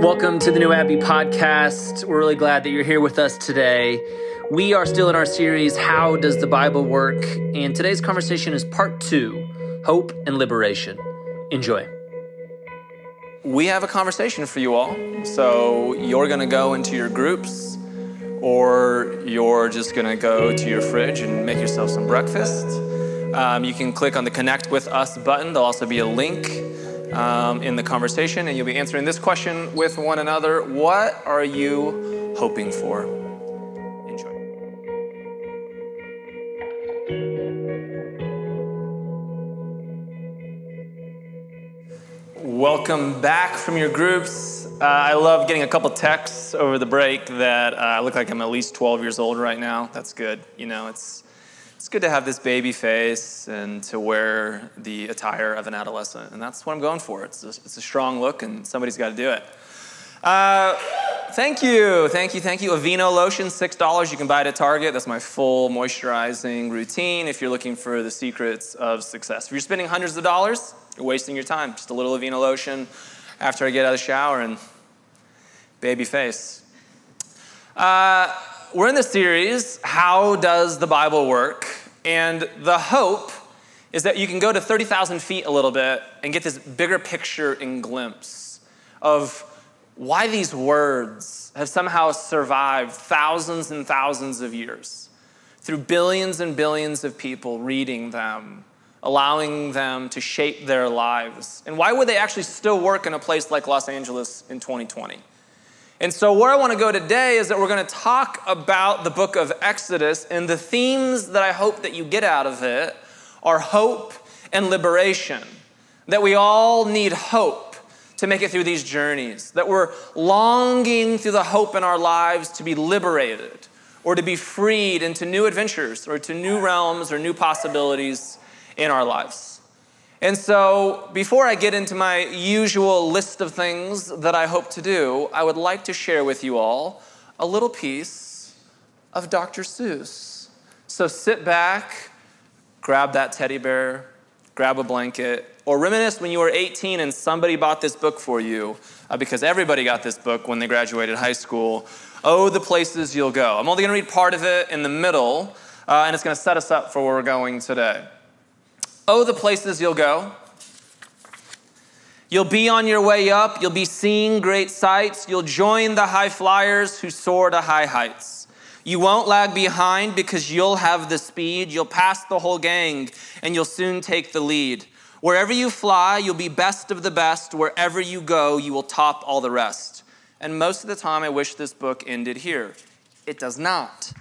Welcome to the New Abbey podcast. We're really glad that you're here with us today. We are still in our series, How Does the Bible Work? And today's conversation is part two Hope and Liberation. Enjoy. We have a conversation for you all. So you're going to go into your groups, or you're just going to go to your fridge and make yourself some breakfast. Um, you can click on the Connect with Us button. There'll also be a link um, in the conversation, and you'll be answering this question with one another What are you hoping for? Enjoy. Welcome back from your groups. Uh, I love getting a couple texts over the break that uh, I look like I'm at least 12 years old right now. That's good. You know, it's it's good to have this baby face and to wear the attire of an adolescent. And that's what I'm going for. It's a, it's a strong look, and somebody's got to do it. Uh, thank you, thank you, thank you. Aveeno lotion, $6. You can buy it at Target. That's my full moisturizing routine if you're looking for the secrets of success. If you're spending hundreds of dollars, you're wasting your time. Just a little Aveeno lotion after I get out of the shower and baby face. Uh, we're in the series, How Does the Bible Work? And the hope is that you can go to 30,000 feet a little bit and get this bigger picture and glimpse of why these words have somehow survived thousands and thousands of years through billions and billions of people reading them, allowing them to shape their lives. And why would they actually still work in a place like Los Angeles in 2020? And so, where I want to go today is that we're going to talk about the book of Exodus, and the themes that I hope that you get out of it are hope and liberation. That we all need hope to make it through these journeys, that we're longing through the hope in our lives to be liberated or to be freed into new adventures or to new realms or new possibilities in our lives. And so, before I get into my usual list of things that I hope to do, I would like to share with you all a little piece of Dr. Seuss. So, sit back, grab that teddy bear, grab a blanket, or reminisce when you were 18 and somebody bought this book for you, uh, because everybody got this book when they graduated high school. Oh, the places you'll go. I'm only going to read part of it in the middle, uh, and it's going to set us up for where we're going today. Oh, the places you'll go. You'll be on your way up. You'll be seeing great sights. You'll join the high flyers who soar to high heights. You won't lag behind because you'll have the speed. You'll pass the whole gang and you'll soon take the lead. Wherever you fly, you'll be best of the best. Wherever you go, you will top all the rest. And most of the time, I wish this book ended here. It does not.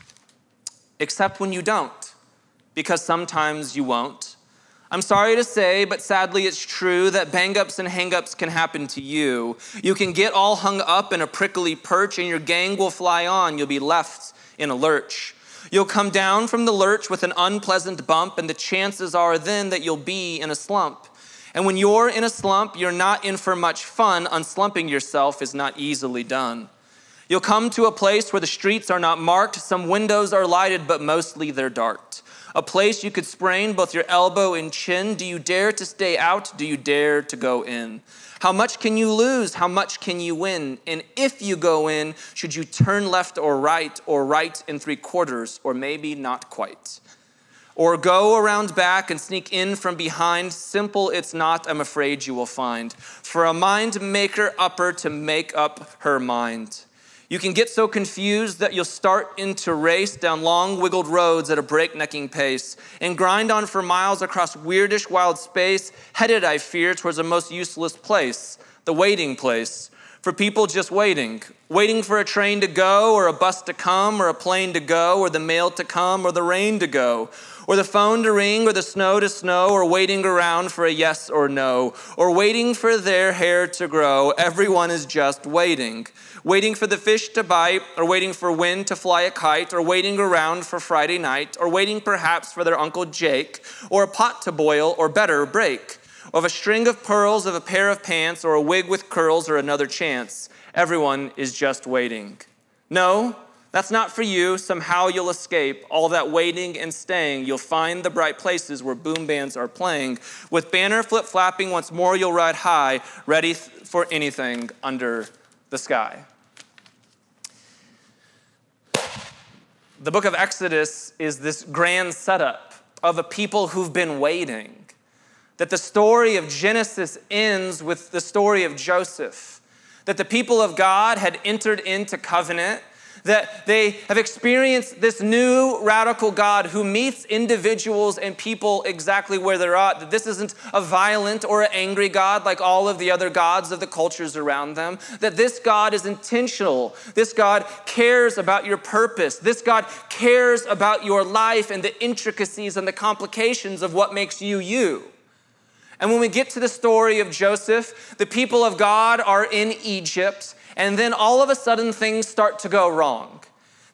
Except when you don't, because sometimes you won't. I'm sorry to say, but sadly it's true that bang ups and hang ups can happen to you. You can get all hung up in a prickly perch and your gang will fly on. You'll be left in a lurch. You'll come down from the lurch with an unpleasant bump, and the chances are then that you'll be in a slump. And when you're in a slump, you're not in for much fun. Unslumping yourself is not easily done. You'll come to a place where the streets are not marked, some windows are lighted, but mostly they're dark a place you could sprain both your elbow and chin. Do you dare to stay out? Do you dare to go in? How much can you lose? How much can you win? And if you go in, should you turn left or right, or right in three quarters, or maybe not quite? Or go around back and sneak in from behind? Simple it's not, I'm afraid you will find. For a mind maker upper to make up her mind. You can get so confused that you'll start into race down long wiggled roads at a breaknecking pace and grind on for miles across weirdish wild space, headed, I fear, towards a most useless place, the waiting place, for people just waiting, waiting for a train to go or a bus to come or a plane to go or the mail to come or the rain to go or the phone to ring or the snow to snow or waiting around for a yes or no or waiting for their hair to grow. Everyone is just waiting waiting for the fish to bite, or waiting for wind to fly a kite, or waiting around for Friday night, or waiting perhaps for their Uncle Jake, or a pot to boil, or better, break, of a string of pearls, of a pair of pants, or a wig with curls, or another chance. Everyone is just waiting. No, that's not for you. Somehow you'll escape all that waiting and staying. You'll find the bright places where boom bands are playing. With banner flip flapping, once more you'll ride high, ready for anything under the sky. The book of Exodus is this grand setup of a people who've been waiting. That the story of Genesis ends with the story of Joseph. That the people of God had entered into covenant that they have experienced this new radical God who meets individuals and people exactly where they're at. That this isn't a violent or an angry God like all of the other gods of the cultures around them. That this God is intentional. This God cares about your purpose. This God cares about your life and the intricacies and the complications of what makes you you. And when we get to the story of Joseph, the people of God are in Egypt and then all of a sudden things start to go wrong.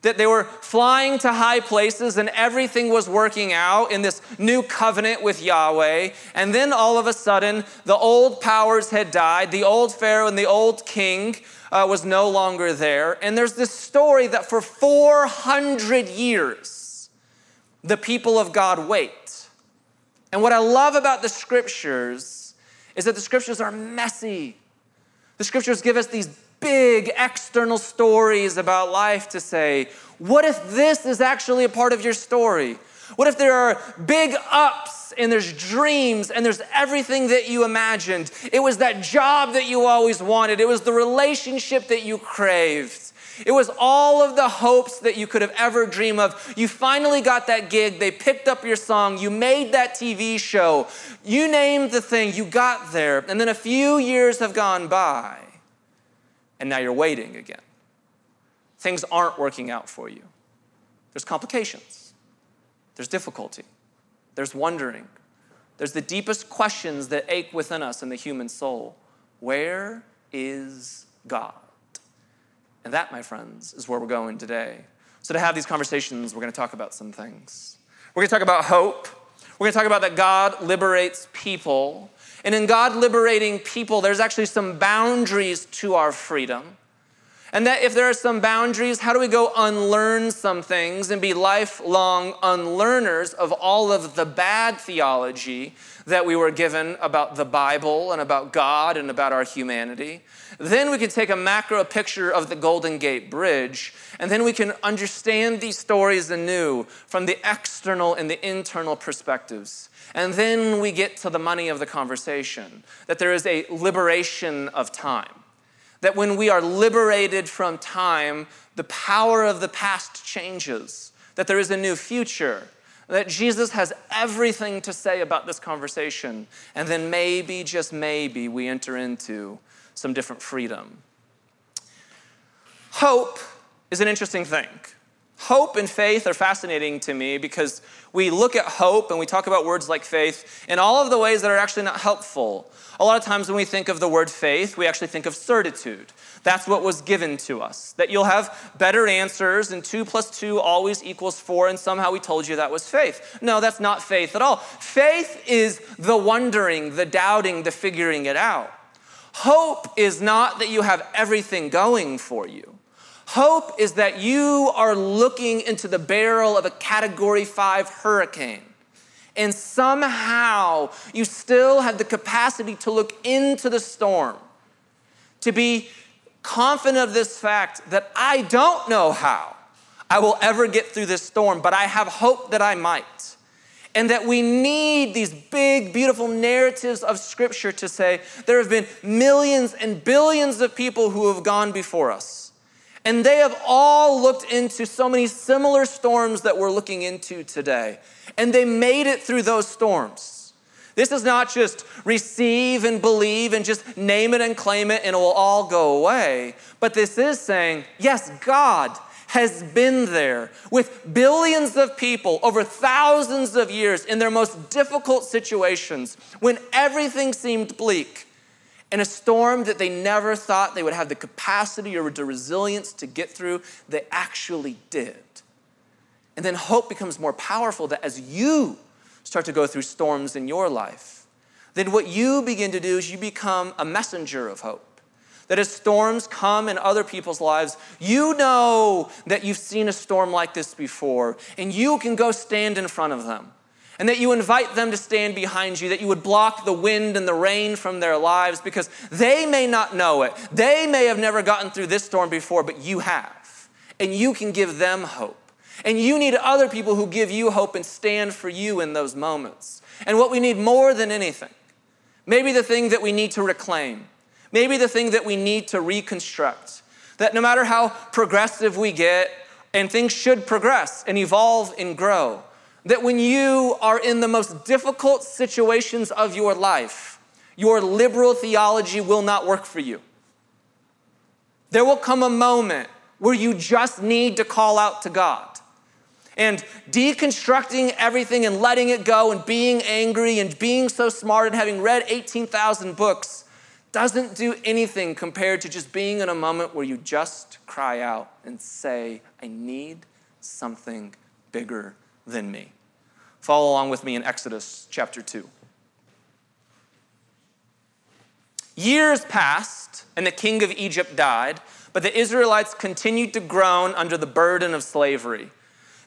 That they were flying to high places and everything was working out in this new covenant with Yahweh. And then all of a sudden, the old powers had died. The old Pharaoh and the old king uh, was no longer there. And there's this story that for 400 years, the people of God wait. And what I love about the scriptures is that the scriptures are messy. The scriptures give us these big external stories about life to say, what if this is actually a part of your story? What if there are big ups and there's dreams and there's everything that you imagined? It was that job that you always wanted, it was the relationship that you craved. It was all of the hopes that you could have ever dreamed of. You finally got that gig. They picked up your song. You made that TV show. You named the thing. You got there. And then a few years have gone by and now you're waiting again. Things aren't working out for you. There's complications, there's difficulty, there's wondering, there's the deepest questions that ache within us in the human soul. Where is God? And that, my friends, is where we're going today. So, to have these conversations, we're going to talk about some things. We're going to talk about hope. We're going to talk about that God liberates people and in God liberating people, there's actually some boundaries to our freedom. And that if there are some boundaries, how do we go unlearn some things and be lifelong unlearners of all of the bad theology that we were given about the Bible and about God and about our humanity? Then we can take a macro picture of the Golden Gate Bridge, and then we can understand these stories anew from the external and the internal perspectives. And then we get to the money of the conversation that there is a liberation of time. That when we are liberated from time, the power of the past changes, that there is a new future, that Jesus has everything to say about this conversation. And then maybe, just maybe, we enter into some different freedom. Hope is an interesting thing. Hope and faith are fascinating to me because we look at hope and we talk about words like faith in all of the ways that are actually not helpful. A lot of times when we think of the word faith, we actually think of certitude. That's what was given to us. That you'll have better answers and two plus two always equals four, and somehow we told you that was faith. No, that's not faith at all. Faith is the wondering, the doubting, the figuring it out. Hope is not that you have everything going for you. Hope is that you are looking into the barrel of a category five hurricane. And somehow you still have the capacity to look into the storm, to be confident of this fact that I don't know how I will ever get through this storm, but I have hope that I might. And that we need these big, beautiful narratives of Scripture to say there have been millions and billions of people who have gone before us and they have all looked into so many similar storms that we're looking into today. And they made it through those storms. This is not just receive and believe and just name it and claim it and it will all go away. But this is saying, yes, God has been there with billions of people over thousands of years in their most difficult situations when everything seemed bleak in a storm that they never thought they would have the capacity or the resilience to get through, they actually did. And then hope becomes more powerful that as you start to go through storms in your life, then what you begin to do is you become a messenger of hope. That as storms come in other people's lives, you know that you've seen a storm like this before, and you can go stand in front of them and that you invite them to stand behind you, that you would block the wind and the rain from their lives because they may not know it. They may have never gotten through this storm before, but you have. And you can give them hope. And you need other people who give you hope and stand for you in those moments. And what we need more than anything, maybe the thing that we need to reclaim, maybe the thing that we need to reconstruct, that no matter how progressive we get, and things should progress and evolve and grow, that when you are in the most difficult situations of your life, your liberal theology will not work for you. There will come a moment where you just need to call out to God. And deconstructing everything and letting it go and being angry and being so smart and having read 18,000 books doesn't do anything compared to just being in a moment where you just cry out and say, I need something bigger than me. Follow along with me in Exodus chapter 2. Years passed, and the king of Egypt died, but the Israelites continued to groan under the burden of slavery.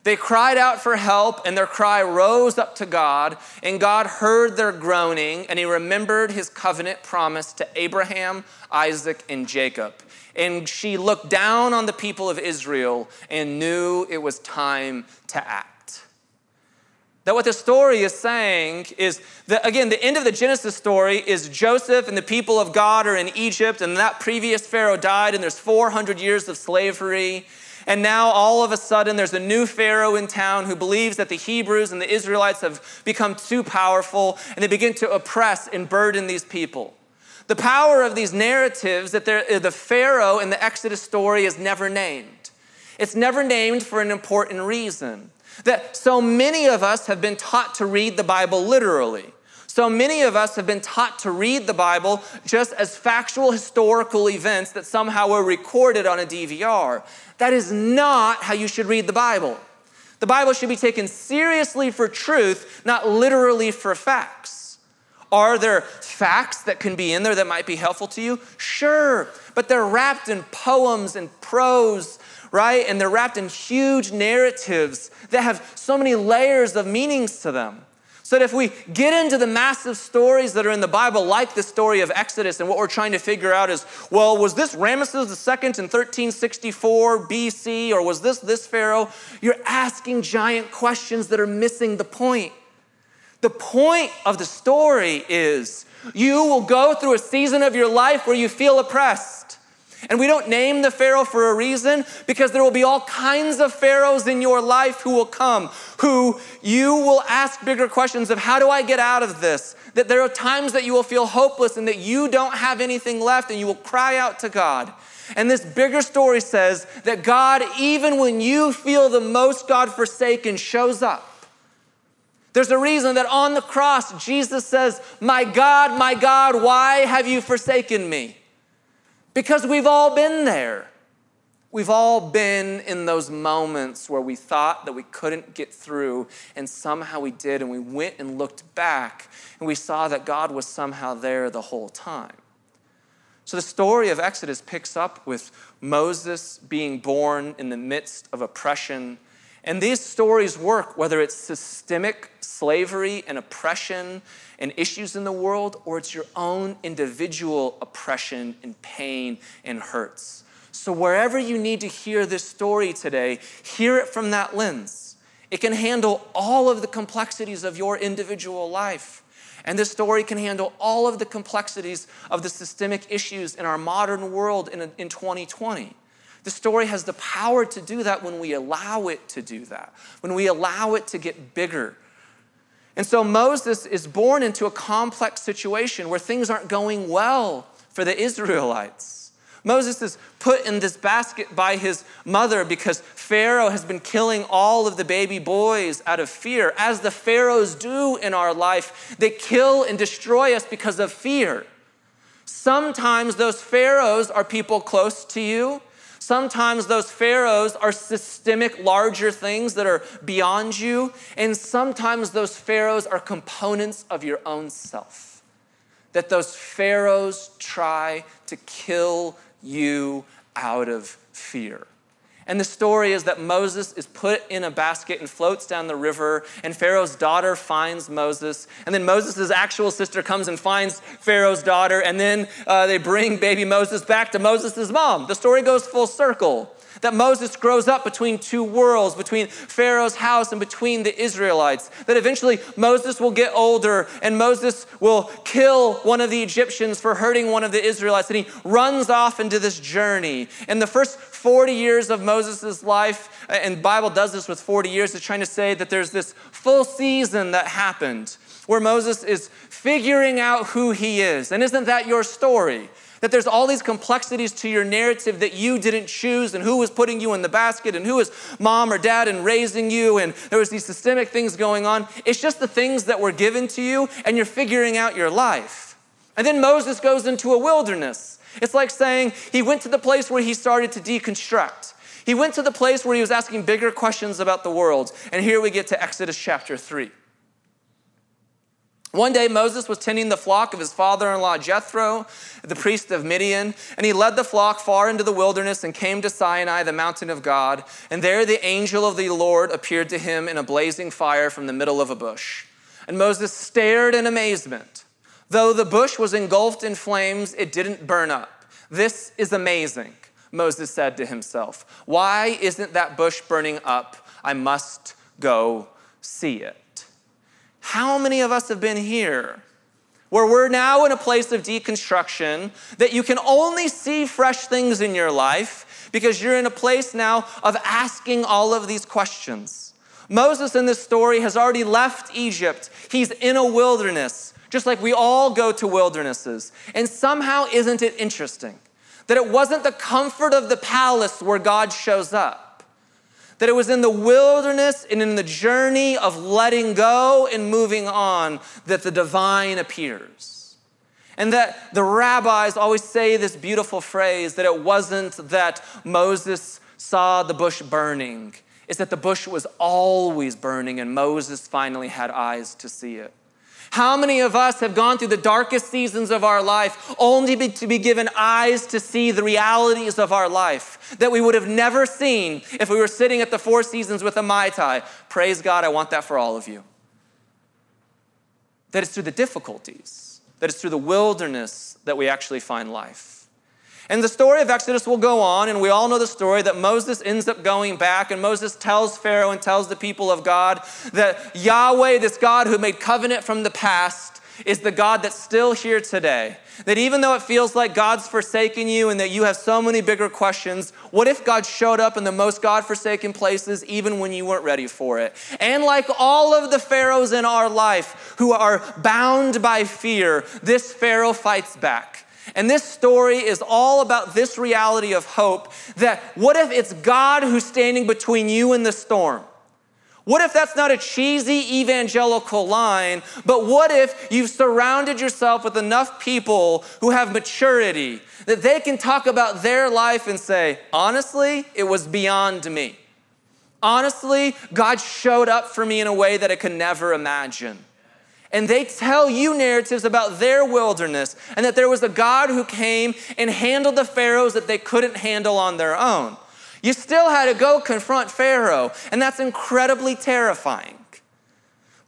They cried out for help, and their cry rose up to God, and God heard their groaning, and He remembered His covenant promise to Abraham, Isaac, and Jacob. And she looked down on the people of Israel and knew it was time to act. That what the story is saying is that, again, the end of the Genesis story is Joseph and the people of God are in Egypt, and that previous Pharaoh died, and there's 400 years of slavery. And now all of a sudden there's a new Pharaoh in town who believes that the Hebrews and the Israelites have become too powerful, and they begin to oppress and burden these people. The power of these narratives that uh, the Pharaoh in the Exodus story is never named. It's never named for an important reason. That so many of us have been taught to read the Bible literally. So many of us have been taught to read the Bible just as factual historical events that somehow were recorded on a DVR. That is not how you should read the Bible. The Bible should be taken seriously for truth, not literally for facts. Are there facts that can be in there that might be helpful to you? Sure, but they're wrapped in poems and prose, right? And they're wrapped in huge narratives that have so many layers of meanings to them. So that if we get into the massive stories that are in the Bible, like the story of Exodus, and what we're trying to figure out is, well, was this Ramesses II in 1364 BC, or was this this Pharaoh? You're asking giant questions that are missing the point. The point of the story is you will go through a season of your life where you feel oppressed. And we don't name the Pharaoh for a reason because there will be all kinds of Pharaohs in your life who will come, who you will ask bigger questions of how do I get out of this? That there are times that you will feel hopeless and that you don't have anything left and you will cry out to God. And this bigger story says that God, even when you feel the most God forsaken, shows up. There's a reason that on the cross, Jesus says, My God, my God, why have you forsaken me? Because we've all been there. We've all been in those moments where we thought that we couldn't get through, and somehow we did, and we went and looked back, and we saw that God was somehow there the whole time. So the story of Exodus picks up with Moses being born in the midst of oppression and these stories work whether it's systemic slavery and oppression and issues in the world, or it's your own individual oppression and pain and hurts. So, wherever you need to hear this story today, hear it from that lens. It can handle all of the complexities of your individual life. And this story can handle all of the complexities of the systemic issues in our modern world in, in 2020. The story has the power to do that when we allow it to do that, when we allow it to get bigger. And so Moses is born into a complex situation where things aren't going well for the Israelites. Moses is put in this basket by his mother because Pharaoh has been killing all of the baby boys out of fear, as the Pharaohs do in our life. They kill and destroy us because of fear. Sometimes those Pharaohs are people close to you, Sometimes those pharaohs are systemic, larger things that are beyond you. And sometimes those pharaohs are components of your own self. That those pharaohs try to kill you out of fear. And the story is that Moses is put in a basket and floats down the river, and Pharaoh's daughter finds Moses. And then Moses' actual sister comes and finds Pharaoh's daughter, and then uh, they bring baby Moses back to Moses' mom. The story goes full circle that Moses grows up between two worlds, between Pharaoh's house and between the Israelites. That eventually Moses will get older and Moses will kill one of the Egyptians for hurting one of the Israelites. And he runs off into this journey. And the first 40 years of Moses' life, and Bible does this with 40 years, is trying to say that there's this full season that happened where Moses is figuring out who he is. And isn't that your story? That there's all these complexities to your narrative that you didn't choose and who was putting you in the basket and who was mom or dad and raising you and there was these systemic things going on. It's just the things that were given to you and you're figuring out your life. And then Moses goes into a wilderness. It's like saying he went to the place where he started to deconstruct. He went to the place where he was asking bigger questions about the world. And here we get to Exodus chapter 3. One day, Moses was tending the flock of his father in law Jethro, the priest of Midian, and he led the flock far into the wilderness and came to Sinai, the mountain of God. And there the angel of the Lord appeared to him in a blazing fire from the middle of a bush. And Moses stared in amazement. Though the bush was engulfed in flames, it didn't burn up. This is amazing, Moses said to himself. Why isn't that bush burning up? I must go see it. How many of us have been here where we're now in a place of deconstruction that you can only see fresh things in your life because you're in a place now of asking all of these questions? Moses in this story has already left Egypt. He's in a wilderness, just like we all go to wildernesses. And somehow, isn't it interesting that it wasn't the comfort of the palace where God shows up? That it was in the wilderness and in the journey of letting go and moving on that the divine appears. And that the rabbis always say this beautiful phrase that it wasn't that Moses saw the bush burning, it's that the bush was always burning and Moses finally had eyes to see it. How many of us have gone through the darkest seasons of our life only to be given eyes to see the realities of our life that we would have never seen if we were sitting at the Four Seasons with a Mai Tai? Praise God, I want that for all of you. That it's through the difficulties, that it's through the wilderness that we actually find life. And the story of Exodus will go on, and we all know the story that Moses ends up going back, and Moses tells Pharaoh and tells the people of God that Yahweh, this God who made covenant from the past, is the God that's still here today. That even though it feels like God's forsaken you and that you have so many bigger questions, what if God showed up in the most God forsaken places even when you weren't ready for it? And like all of the pharaohs in our life who are bound by fear, this Pharaoh fights back. And this story is all about this reality of hope that what if it's God who's standing between you and the storm? What if that's not a cheesy evangelical line, but what if you've surrounded yourself with enough people who have maturity that they can talk about their life and say, honestly, it was beyond me. Honestly, God showed up for me in a way that I could never imagine and they tell you narratives about their wilderness and that there was a God who came and handled the pharaohs that they couldn't handle on their own. You still had to go confront Pharaoh, and that's incredibly terrifying.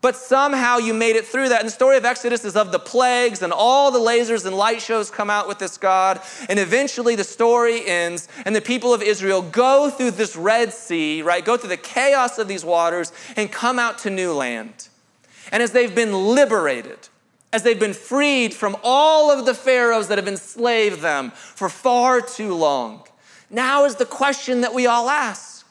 But somehow you made it through that. And the story of Exodus is of the plagues, and all the lasers and light shows come out with this God. And eventually the story ends, and the people of Israel go through this Red Sea, right? Go through the chaos of these waters and come out to new land. And as they've been liberated, as they've been freed from all of the pharaohs that have enslaved them for far too long, now is the question that we all ask.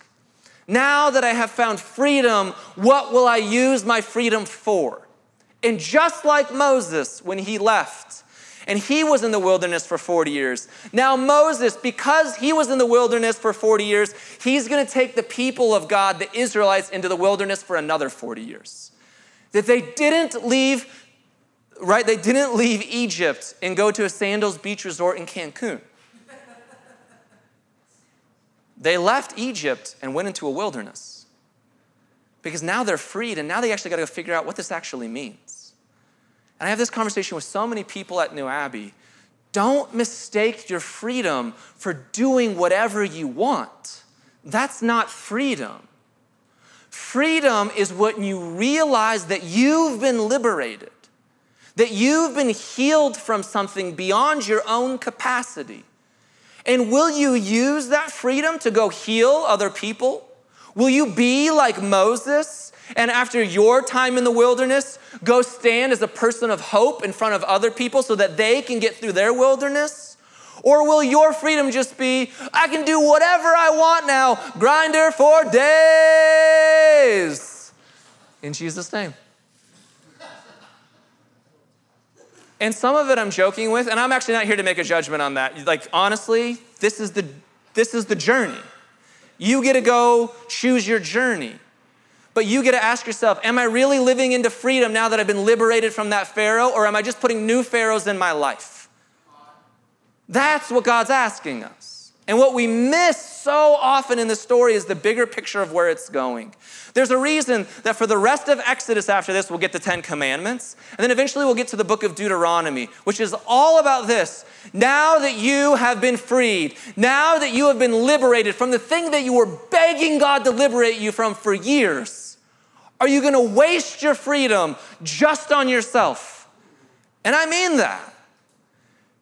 Now that I have found freedom, what will I use my freedom for? And just like Moses when he left, and he was in the wilderness for 40 years. Now, Moses, because he was in the wilderness for 40 years, he's gonna take the people of God, the Israelites, into the wilderness for another 40 years that they didn't leave, right? They didn't leave Egypt and go to a Sandals Beach resort in Cancun. They left Egypt and went into a wilderness because now they're freed and now they actually got to figure out what this actually means. And I have this conversation with so many people at New Abbey. Don't mistake your freedom for doing whatever you want. That's not freedom. Freedom is when you realize that you've been liberated, that you've been healed from something beyond your own capacity. And will you use that freedom to go heal other people? Will you be like Moses and after your time in the wilderness, go stand as a person of hope in front of other people so that they can get through their wilderness? Or will your freedom just be, I can do whatever I want now, Grindr for days? In Jesus' name. And some of it I'm joking with, and I'm actually not here to make a judgment on that. Like, honestly, this is the, this is the journey. You get to go choose your journey. But you get to ask yourself, am I really living into freedom now that I've been liberated from that Pharaoh, or am I just putting new Pharaohs in my life? That's what God's asking us. And what we miss so often in the story is the bigger picture of where it's going. There's a reason that for the rest of Exodus after this, we'll get the Ten Commandments. And then eventually we'll get to the book of Deuteronomy, which is all about this. Now that you have been freed, now that you have been liberated from the thing that you were begging God to liberate you from for years, are you going to waste your freedom just on yourself? And I mean that.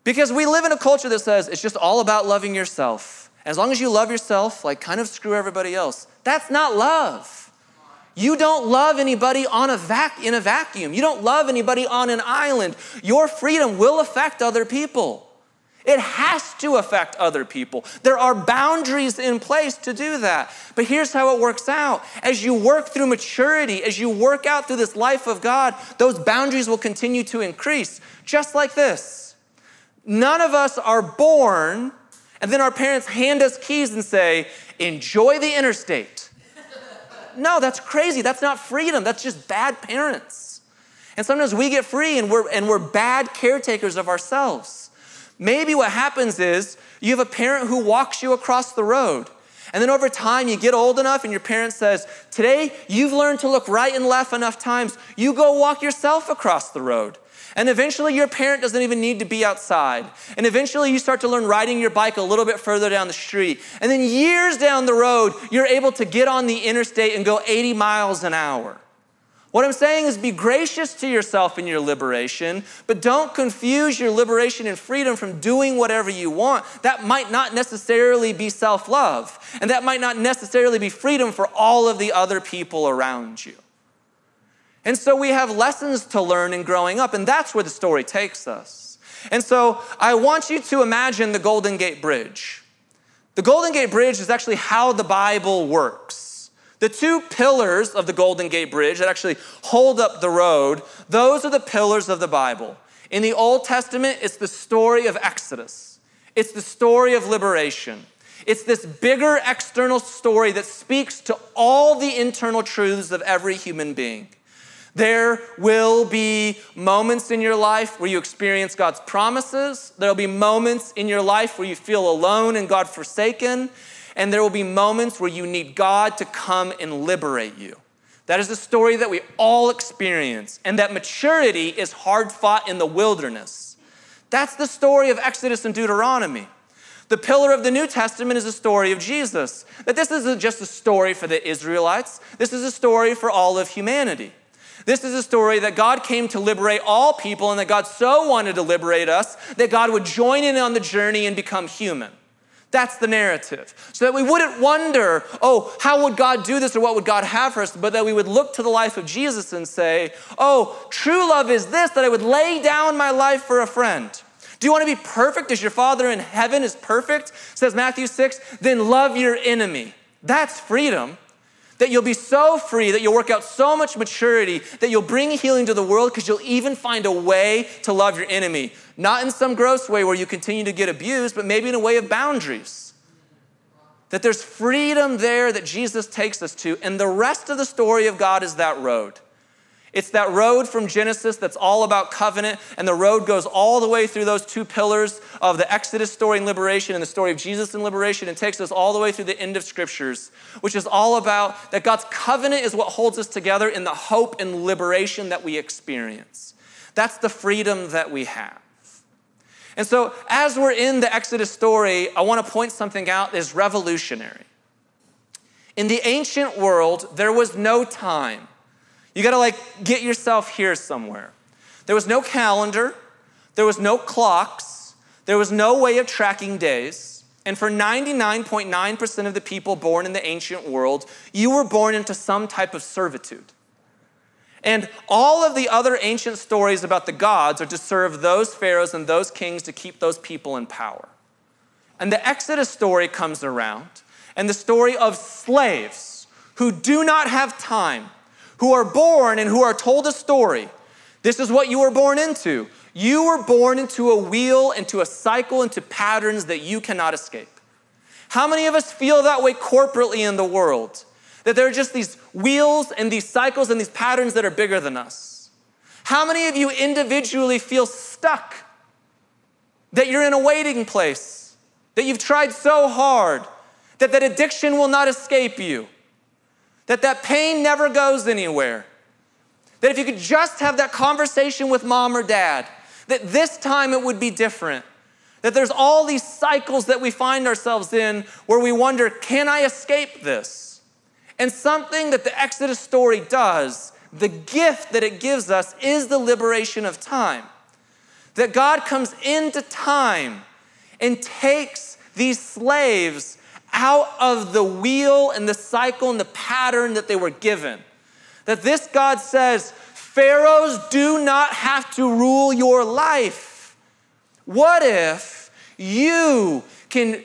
Because we live in a culture that says it's just all about loving yourself. As long as you love yourself, like kind of screw everybody else. That's not love. You don't love anybody on a vac- in a vacuum. You don't love anybody on an island. Your freedom will affect other people. It has to affect other people. There are boundaries in place to do that. But here's how it works out. As you work through maturity, as you work out through this life of God, those boundaries will continue to increase, just like this. None of us are born, and then our parents hand us keys and say, Enjoy the interstate. No, that's crazy. That's not freedom. That's just bad parents. And sometimes we get free and we're, and we're bad caretakers of ourselves. Maybe what happens is you have a parent who walks you across the road. And then over time, you get old enough, and your parent says, Today, you've learned to look right and left enough times. You go walk yourself across the road. And eventually, your parent doesn't even need to be outside. And eventually, you start to learn riding your bike a little bit further down the street. And then, years down the road, you're able to get on the interstate and go 80 miles an hour. What I'm saying is be gracious to yourself in your liberation, but don't confuse your liberation and freedom from doing whatever you want. That might not necessarily be self love, and that might not necessarily be freedom for all of the other people around you. And so we have lessons to learn in growing up, and that's where the story takes us. And so I want you to imagine the Golden Gate Bridge. The Golden Gate Bridge is actually how the Bible works. The two pillars of the Golden Gate Bridge that actually hold up the road, those are the pillars of the Bible. In the Old Testament, it's the story of Exodus, it's the story of liberation. It's this bigger external story that speaks to all the internal truths of every human being. There will be moments in your life where you experience God's promises. There'll be moments in your life where you feel alone and God forsaken. And there will be moments where you need God to come and liberate you. That is the story that we all experience. And that maturity is hard fought in the wilderness. That's the story of Exodus and Deuteronomy. The pillar of the New Testament is the story of Jesus. That this isn't just a story for the Israelites, this is a story for all of humanity. This is a story that God came to liberate all people and that God so wanted to liberate us that God would join in on the journey and become human. That's the narrative. So that we wouldn't wonder, oh, how would God do this or what would God have for us, but that we would look to the life of Jesus and say, oh, true love is this, that I would lay down my life for a friend. Do you want to be perfect as your Father in heaven is perfect? Says Matthew 6, then love your enemy. That's freedom that you'll be so free, that you'll work out so much maturity, that you'll bring healing to the world because you'll even find a way to love your enemy. Not in some gross way where you continue to get abused, but maybe in a way of boundaries. That there's freedom there that Jesus takes us to, and the rest of the story of God is that road. It's that road from Genesis that's all about covenant, and the road goes all the way through those two pillars of the Exodus story and liberation and the story of Jesus and liberation, and takes us all the way through the end of scriptures, which is all about that God's covenant is what holds us together in the hope and liberation that we experience. That's the freedom that we have. And so, as we're in the Exodus story, I want to point something out that's revolutionary. In the ancient world, there was no time. You gotta like get yourself here somewhere. There was no calendar, there was no clocks, there was no way of tracking days. And for 99.9% of the people born in the ancient world, you were born into some type of servitude. And all of the other ancient stories about the gods are to serve those pharaohs and those kings to keep those people in power. And the Exodus story comes around, and the story of slaves who do not have time, who are born and who are told a story. This is what you were born into. You were born into a wheel, into a cycle, into patterns that you cannot escape. How many of us feel that way corporately in the world? That there are just these wheels and these cycles and these patterns that are bigger than us. How many of you individually feel stuck? That you're in a waiting place, that you've tried so hard, that that addiction will not escape you, that that pain never goes anywhere. That if you could just have that conversation with mom or dad, that this time it would be different. That there's all these cycles that we find ourselves in where we wonder, can I escape this? And something that the Exodus story does, the gift that it gives us, is the liberation of time. That God comes into time and takes these slaves out of the wheel and the cycle and the pattern that they were given. That this God says, Pharaohs do not have to rule your life. What if you can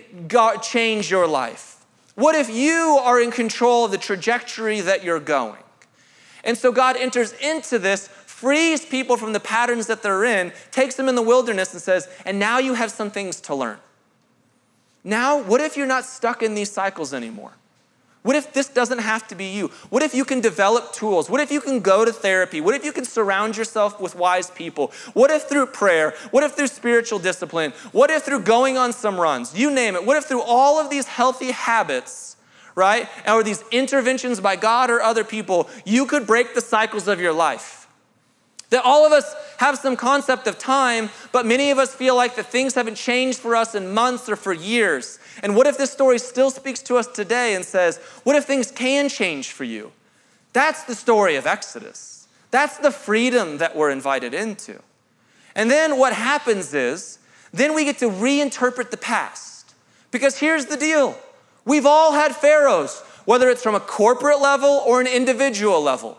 change your life? What if you are in control of the trajectory that you're going? And so God enters into this, frees people from the patterns that they're in, takes them in the wilderness, and says, and now you have some things to learn. Now, what if you're not stuck in these cycles anymore? What if this doesn't have to be you? What if you can develop tools? What if you can go to therapy? What if you can surround yourself with wise people? What if through prayer? What if through spiritual discipline? What if through going on some runs? You name it. What if through all of these healthy habits, right? Or these interventions by God or other people, you could break the cycles of your life? That all of us have some concept of time, but many of us feel like that things haven't changed for us in months or for years. And what if this story still speaks to us today and says, what if things can change for you? That's the story of Exodus. That's the freedom that we're invited into. And then what happens is, then we get to reinterpret the past. Because here's the deal we've all had pharaohs, whether it's from a corporate level or an individual level.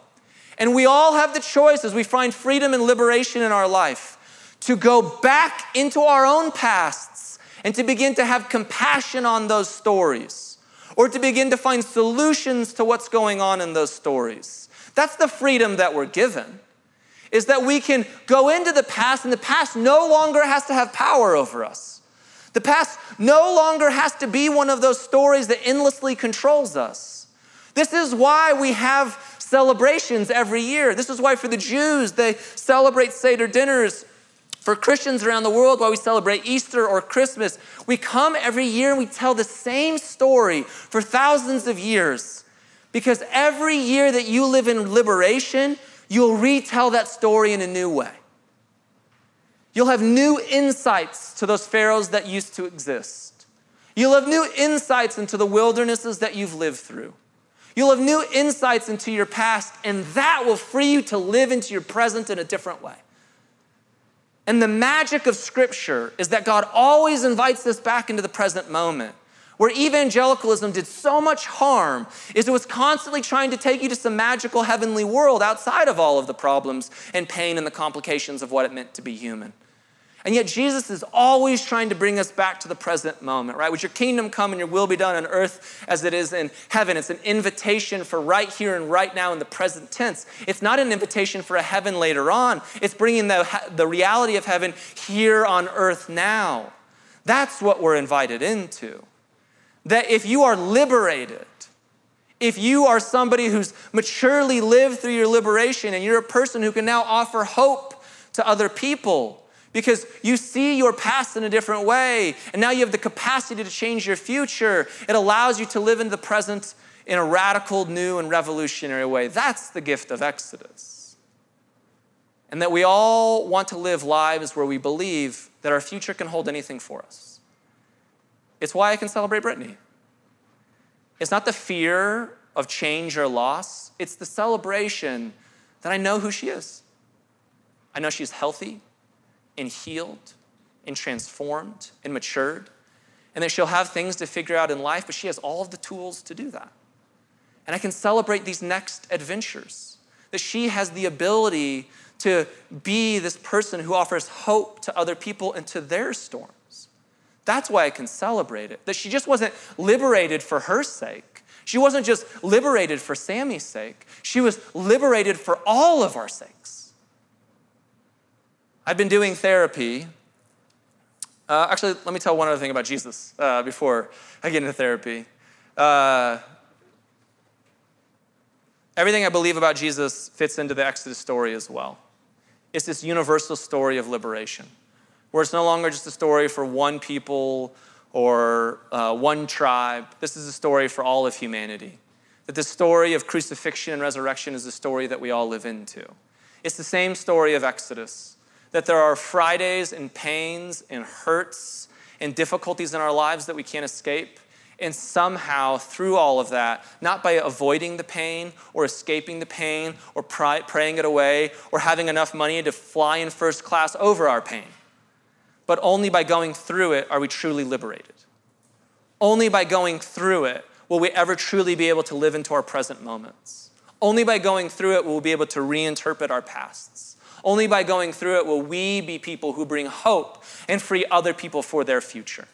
And we all have the choice as we find freedom and liberation in our life to go back into our own pasts and to begin to have compassion on those stories or to begin to find solutions to what's going on in those stories. That's the freedom that we're given. Is that we can go into the past and the past no longer has to have power over us. The past no longer has to be one of those stories that endlessly controls us. This is why we have celebrations every year. This is why for the Jews, they celebrate Seder dinners. For Christians around the world, why we celebrate Easter or Christmas, we come every year and we tell the same story for thousands of years. Because every year that you live in liberation, you'll retell that story in a new way. You'll have new insights to those pharaohs that used to exist. You'll have new insights into the wildernesses that you've lived through. You'll have new insights into your past, and that will free you to live into your present in a different way. And the magic of Scripture is that God always invites us back into the present moment. Where evangelicalism did so much harm is it was constantly trying to take you to some magical heavenly world outside of all of the problems and pain and the complications of what it meant to be human. And yet, Jesus is always trying to bring us back to the present moment, right? Would your kingdom come and your will be done on earth as it is in heaven? It's an invitation for right here and right now in the present tense. It's not an invitation for a heaven later on, it's bringing the, the reality of heaven here on earth now. That's what we're invited into. That if you are liberated, if you are somebody who's maturely lived through your liberation and you're a person who can now offer hope to other people, because you see your past in a different way, and now you have the capacity to change your future. It allows you to live in the present in a radical, new, and revolutionary way. That's the gift of Exodus. And that we all want to live lives where we believe that our future can hold anything for us. It's why I can celebrate Brittany. It's not the fear of change or loss, it's the celebration that I know who she is. I know she's healthy and healed and transformed and matured, and that she'll have things to figure out in life, but she has all of the tools to do that. And I can celebrate these next adventures, that she has the ability to be this person who offers hope to other people and to their storms. That's why I can celebrate it. That she just wasn't liberated for her sake. She wasn't just liberated for Sammy's sake. She was liberated for all of our sakes. I've been doing therapy. Uh, actually, let me tell one other thing about Jesus uh, before I get into therapy. Uh, everything I believe about Jesus fits into the Exodus story as well. It's this universal story of liberation, where it's no longer just a story for one people or uh, one tribe. This is a story for all of humanity. That the story of crucifixion and resurrection is a story that we all live into. It's the same story of Exodus, that there are Fridays and pains and hurts and difficulties in our lives that we can't escape. And somehow, through all of that, not by avoiding the pain or escaping the pain or praying it away or having enough money to fly in first class over our pain, but only by going through it are we truly liberated. Only by going through it will we ever truly be able to live into our present moments. Only by going through it will we be able to reinterpret our pasts. Only by going through it will we be people who bring hope and free other people for their future.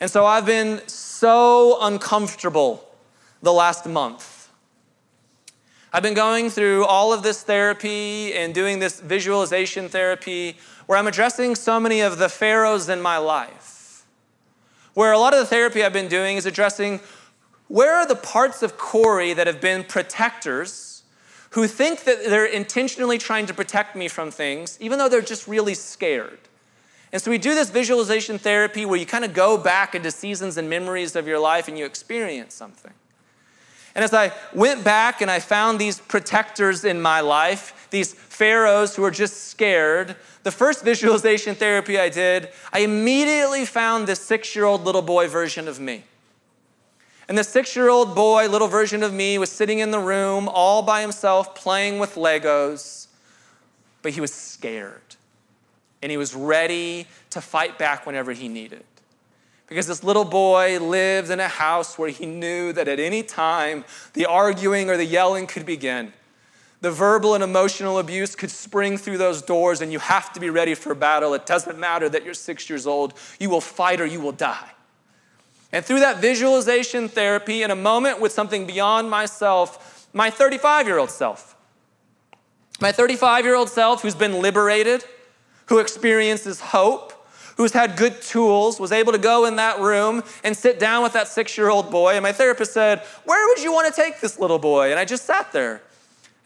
And so I've been so uncomfortable the last month. I've been going through all of this therapy and doing this visualization therapy where I'm addressing so many of the pharaohs in my life. Where a lot of the therapy I've been doing is addressing where are the parts of Corey that have been protectors who think that they're intentionally trying to protect me from things, even though they're just really scared. And so we do this visualization therapy where you kind of go back into seasons and memories of your life and you experience something. And as I went back and I found these protectors in my life, these pharaohs who were just scared, the first visualization therapy I did, I immediately found this six year old little boy version of me. And the six year old boy, little version of me, was sitting in the room all by himself playing with Legos, but he was scared and he was ready to fight back whenever he needed. Because this little boy lived in a house where he knew that at any time the arguing or the yelling could begin. The verbal and emotional abuse could spring through those doors, and you have to be ready for battle. It doesn't matter that you're six years old, you will fight or you will die. And through that visualization therapy, in a moment with something beyond myself, my 35 year old self, my 35 year old self who's been liberated, who experiences hope, who's had good tools, was able to go in that room and sit down with that six year old boy. And my therapist said, Where would you want to take this little boy? And I just sat there.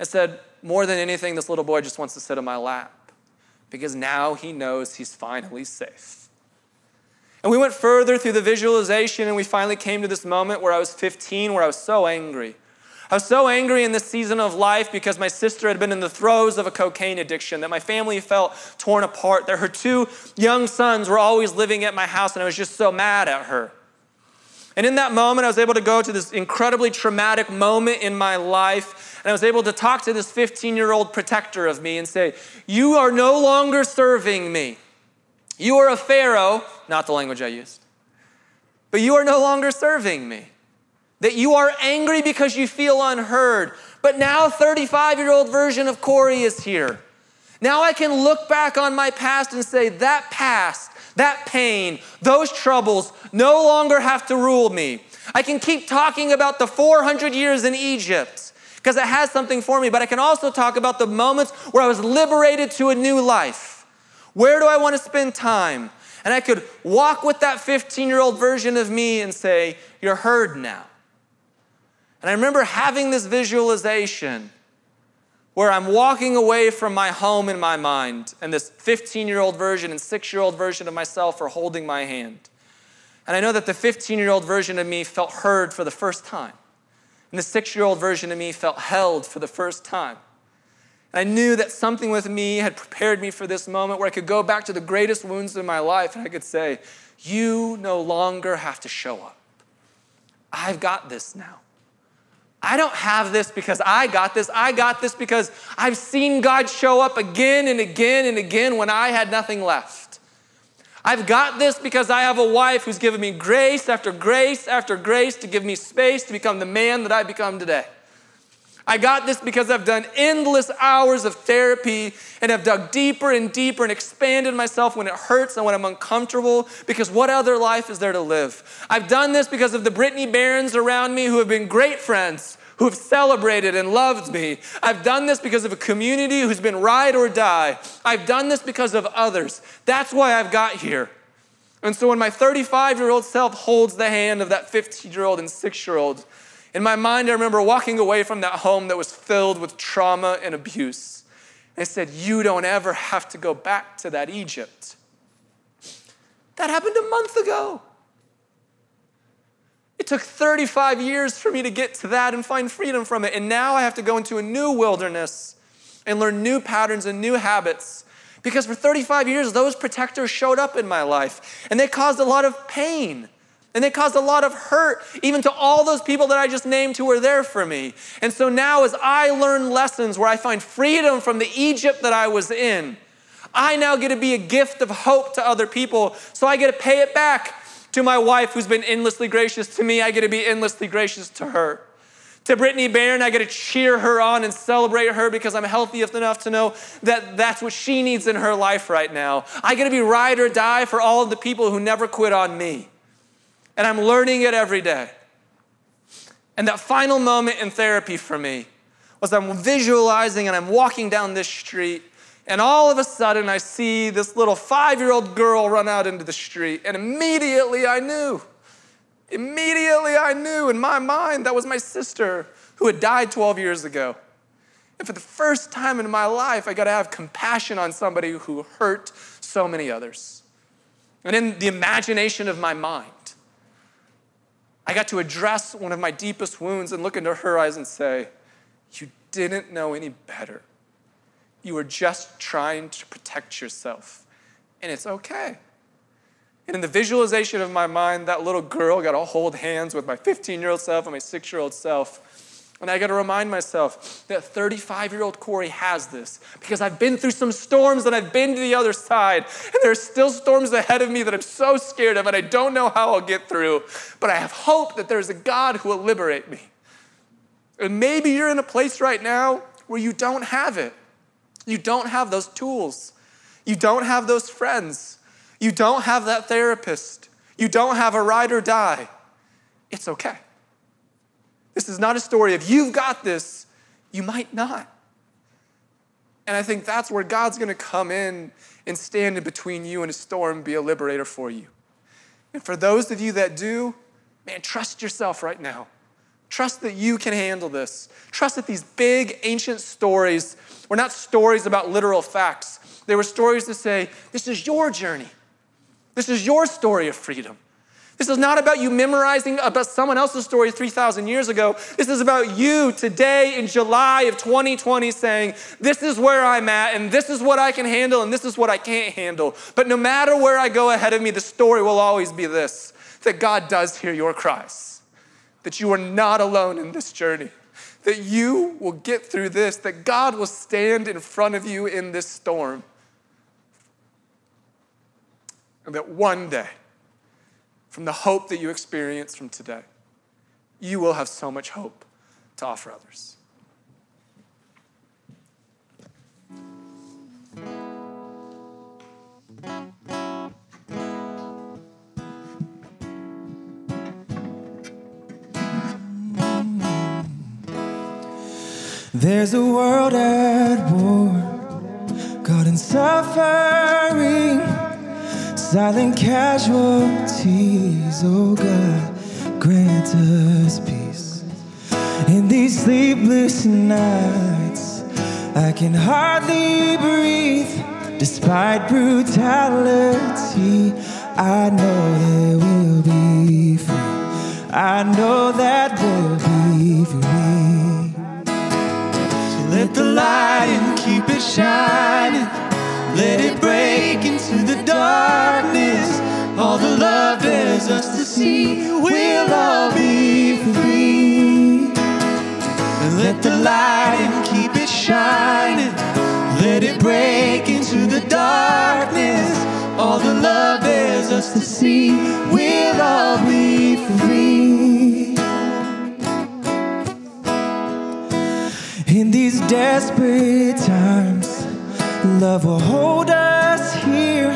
I said, More than anything, this little boy just wants to sit in my lap because now he knows he's finally safe. And we went further through the visualization, and we finally came to this moment where I was 15, where I was so angry. I was so angry in this season of life because my sister had been in the throes of a cocaine addiction, that my family felt torn apart, that her two young sons were always living at my house, and I was just so mad at her. And in that moment, I was able to go to this incredibly traumatic moment in my life, and I was able to talk to this 15 year old protector of me and say, You are no longer serving me. You are a Pharaoh, not the language I used, but you are no longer serving me that you are angry because you feel unheard. But now, 35 year old version of Corey is here. Now I can look back on my past and say, that past, that pain, those troubles no longer have to rule me. I can keep talking about the 400 years in Egypt because it has something for me, but I can also talk about the moments where I was liberated to a new life. Where do I want to spend time? And I could walk with that 15 year old version of me and say, You're heard now. And I remember having this visualization where I'm walking away from my home in my mind, and this 15 year old version and six year old version of myself are holding my hand. And I know that the 15 year old version of me felt heard for the first time, and the six year old version of me felt held for the first time. And I knew that something with me had prepared me for this moment where I could go back to the greatest wounds in my life and I could say, You no longer have to show up. I've got this now. I don't have this because I got this. I got this because I've seen God show up again and again and again when I had nothing left. I've got this because I have a wife who's given me grace after grace after grace to give me space to become the man that I've become today. I got this because I've done endless hours of therapy and have dug deeper and deeper and expanded myself when it hurts and when I'm uncomfortable because what other life is there to live? I've done this because of the Brittany Barons around me who have been great friends, who have celebrated and loved me. I've done this because of a community who's been ride or die. I've done this because of others. That's why I've got here. And so when my 35 year old self holds the hand of that 15 year old and six year old, in my mind, I remember walking away from that home that was filled with trauma and abuse. And I said, You don't ever have to go back to that Egypt. That happened a month ago. It took 35 years for me to get to that and find freedom from it. And now I have to go into a new wilderness and learn new patterns and new habits. Because for 35 years, those protectors showed up in my life and they caused a lot of pain. And they caused a lot of hurt, even to all those people that I just named who were there for me. And so now, as I learn lessons where I find freedom from the Egypt that I was in, I now get to be a gift of hope to other people. So I get to pay it back to my wife who's been endlessly gracious to me. I get to be endlessly gracious to her. To Brittany Barron, I get to cheer her on and celebrate her because I'm healthy enough to know that that's what she needs in her life right now. I get to be ride or die for all of the people who never quit on me and I'm learning it every day. And that final moment in therapy for me was I'm visualizing and I'm walking down this street, and all of a sudden I see this little five year old girl run out into the street, and immediately I knew. Immediately I knew in my mind that was my sister who had died 12 years ago. And for the first time in my life, I got to have compassion on somebody who hurt so many others. And in the imagination of my mind, I got to address one of my deepest wounds and look into her eyes and say, You didn't know any better. You were just trying to protect yourself, and it's okay. And in the visualization of my mind, that little girl got to hold hands with my 15 year old self and my six year old self and I got to remind myself that 35 year old Corey has this because I've been through some storms and I've been to the other side. And there are still storms ahead of me that I'm so scared of and I don't know how I'll get through. But I have hope that there's a God who will liberate me. And maybe you're in a place right now where you don't have it. You don't have those tools. You don't have those friends. You don't have that therapist. You don't have a ride or die. It's okay. This is not a story of you've got this, you might not. And I think that's where God's going to come in and stand in between you and a storm, be a liberator for you. And for those of you that do, man, trust yourself right now. Trust that you can handle this. Trust that these big ancient stories were not stories about literal facts. They were stories to say, this is your journey. This is your story of freedom. This is not about you memorizing about someone else's story 3,000 years ago. This is about you today in July of 2020 saying, This is where I'm at, and this is what I can handle, and this is what I can't handle. But no matter where I go ahead of me, the story will always be this that God does hear your cries, that you are not alone in this journey, that you will get through this, that God will stand in front of you in this storm, and that one day, from the hope that you experience from today, you will have so much hope to offer others. There's a world at war, God in suffering silent casualties. Oh God, grant us peace in these sleepless nights. I can hardly breathe despite brutality. I know there will be free. I know that we'll be free. So let the light and keep it shining. Let it break into the darkness. All the love there's us to see, we'll all be free. Let the light and keep it shining. Let it break into the darkness. All the love there's us to see, we'll all be free. In these desperate times love will hold us here.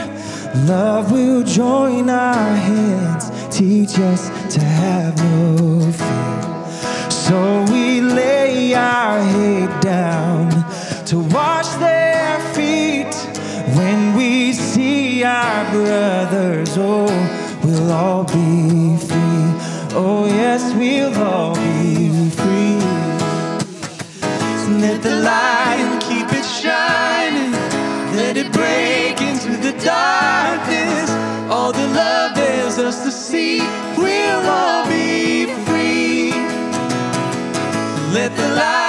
Love will join our hands, teach us to have no fear. So we lay our head down to wash their feet. When we see our brothers, oh, we'll all be free. Oh, yes, we'll all be free. Let the light keep it shining. Break into the darkness. All the love there's us to see. We'll all be free. Let the light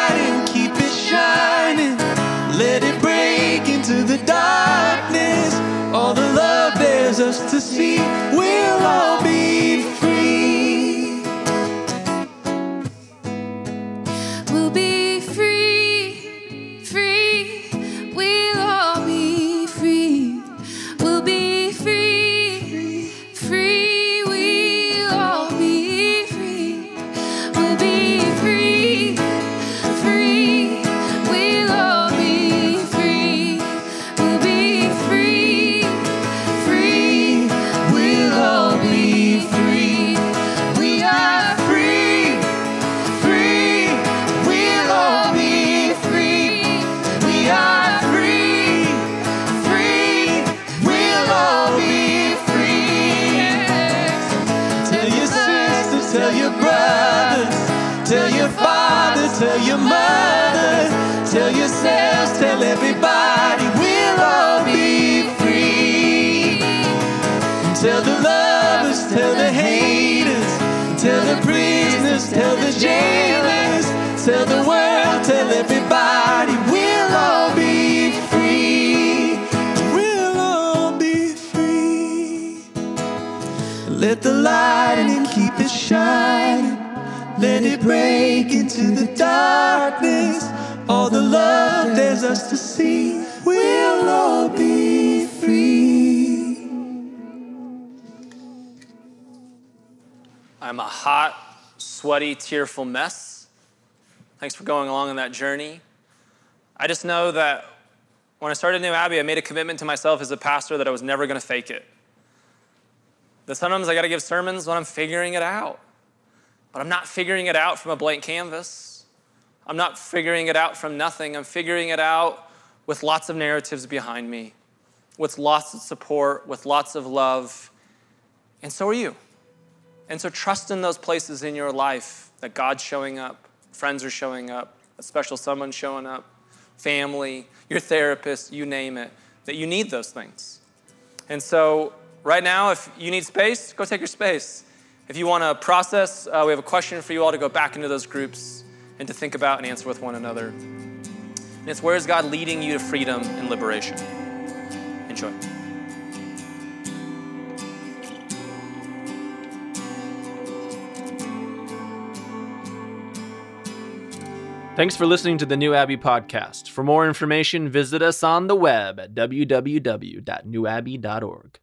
us to see. We'll all be free. I'm a hot, sweaty, tearful mess. Thanks for going along on that journey. I just know that when I started New Abbey, I made a commitment to myself as a pastor that I was never going to fake it. That sometimes I got to give sermons when I'm figuring it out. But I'm not figuring it out from a blank canvas. I'm not figuring it out from nothing. I'm figuring it out with lots of narratives behind me, with lots of support, with lots of love. And so are you. And so trust in those places in your life that God's showing up, friends are showing up, a special someone showing up, family, your therapist, you name it, that you need those things. And so right now, if you need space, go take your space. If you want to process, uh, we have a question for you all to go back into those groups and to think about and answer with one another. And it's where is God leading you to freedom and liberation? Enjoy. Thanks for listening to the New Abbey podcast. For more information, visit us on the web at www.newabbey.org.